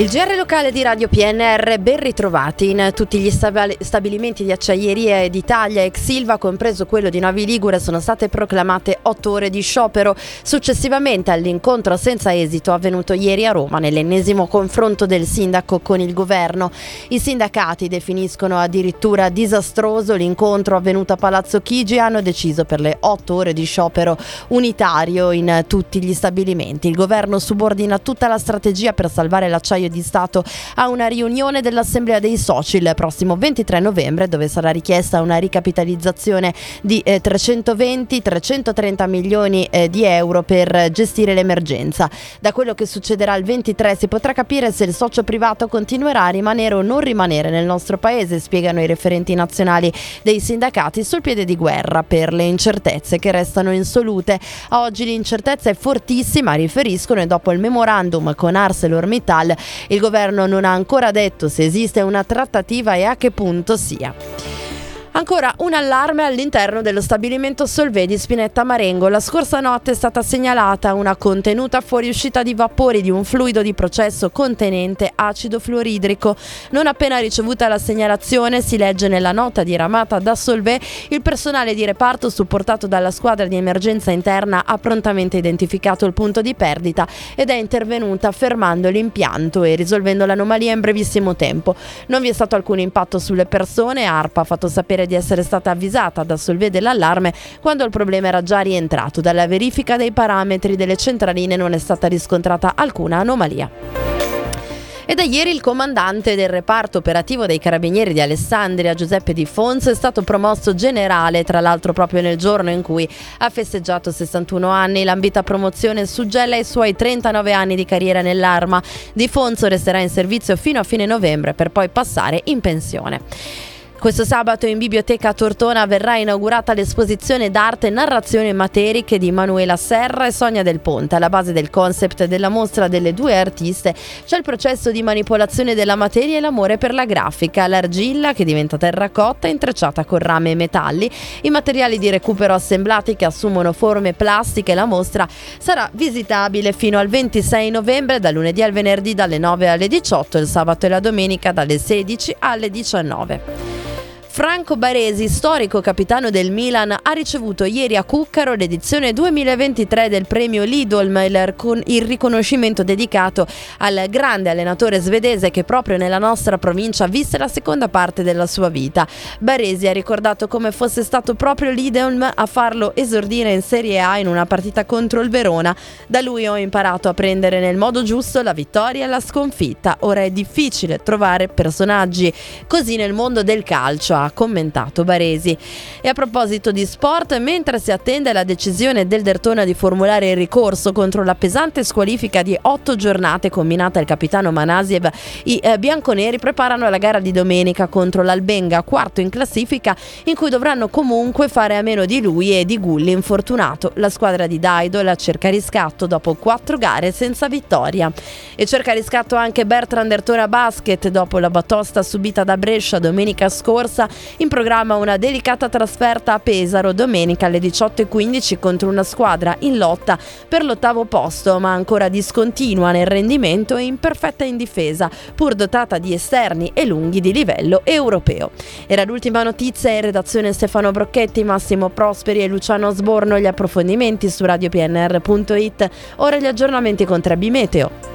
Il GR locale di Radio PNR, ben ritrovati in tutti gli stabilimenti di acciaierie d'Italia ex Silva, compreso quello di Novi Ligure, sono state proclamate otto ore di sciopero. Successivamente all'incontro senza esito avvenuto ieri a Roma nell'ennesimo confronto del sindaco con il governo. I sindacati definiscono addirittura disastroso l'incontro avvenuto a Palazzo Chigi e hanno deciso per le otto ore di sciopero unitario in tutti gli stabilimenti. Il governo subordina tutta la strategia per salvare l'acciaio di Stato a una riunione dell'Assemblea dei Soci il prossimo 23 novembre dove sarà richiesta una ricapitalizzazione di eh, 320-330 milioni eh, di euro per gestire l'emergenza. Da quello che succederà il 23 si potrà capire se il socio privato continuerà a rimanere o non rimanere nel nostro paese, spiegano i referenti nazionali dei sindacati sul piede di guerra per le incertezze che restano insolute. Oggi l'incertezza è fortissima, riferiscono e dopo il memorandum con ArcelorMittal il governo non ha ancora detto se esiste una trattativa e a che punto sia. Ancora un allarme all'interno dello stabilimento Solvay di Spinetta Marengo. La scorsa notte è stata segnalata una contenuta fuoriuscita di vapori di un fluido di processo contenente acido fluoridrico. Non appena ricevuta la segnalazione, si legge nella nota diramata da Solvay, il personale di reparto supportato dalla squadra di emergenza interna ha prontamente identificato il punto di perdita ed è intervenuta fermando l'impianto e risolvendo l'anomalia in brevissimo tempo. Non vi è stato alcun impatto sulle persone, ARPA ha fatto sapere sapere di essere stata avvisata da Solvay dell'allarme quando il problema era già rientrato. Dalla verifica dei parametri delle centraline non è stata riscontrata alcuna anomalia. E da ieri il comandante del reparto operativo dei carabinieri di Alessandria, Giuseppe Di Fonso, è stato promosso generale, tra l'altro proprio nel giorno in cui ha festeggiato 61 anni. L'ambita promozione suggella i suoi 39 anni di carriera nell'arma. Di Fonso resterà in servizio fino a fine novembre per poi passare in pensione. Questo sabato in Biblioteca Tortona verrà inaugurata l'esposizione d'arte e materiche di Manuela Serra e Sonia Del Ponte. Alla base del concept della mostra delle due artiste c'è il processo di manipolazione della materia e l'amore per la grafica, l'argilla che diventa terracotta intrecciata con rame e metalli, i materiali di recupero assemblati che assumono forme plastiche. La mostra sarà visitabile fino al 26 novembre, dal lunedì al venerdì dalle 9 alle 18, il sabato e la domenica dalle 16 alle 19. Franco Baresi, storico capitano del Milan, ha ricevuto ieri a Cuccaro l'edizione 2023 del premio Lidolm, il riconoscimento dedicato al grande allenatore svedese che proprio nella nostra provincia visse la seconda parte della sua vita. Baresi ha ricordato come fosse stato proprio Lidolm a farlo esordire in Serie A in una partita contro il Verona. Da lui ho imparato a prendere nel modo giusto la vittoria e la sconfitta. Ora è difficile trovare personaggi così nel mondo del calcio ha commentato Baresi. E a proposito di sport, mentre si attende la decisione del Dertona di formulare il ricorso contro la pesante squalifica di otto giornate combinata al capitano Manasiev, i eh, bianconeri preparano la gara di domenica contro l'Albenga, quarto in classifica, in cui dovranno comunque fare a meno di lui e di Gulli infortunato. La squadra di Daido la cerca riscatto dopo quattro gare senza vittoria. E cerca riscatto anche Bertrand Dertona Basket dopo la batosta subita da Brescia domenica scorsa in programma una delicata trasferta a Pesaro domenica alle 18.15 contro una squadra in lotta per l'ottavo posto, ma ancora discontinua nel rendimento e in perfetta in difesa, pur dotata di esterni e lunghi di livello europeo. Era l'ultima notizia in redazione Stefano Brocchetti, Massimo Prosperi e Luciano Sborno. Gli approfondimenti su radiopnr.it. Ora gli aggiornamenti con Trebi Meteo.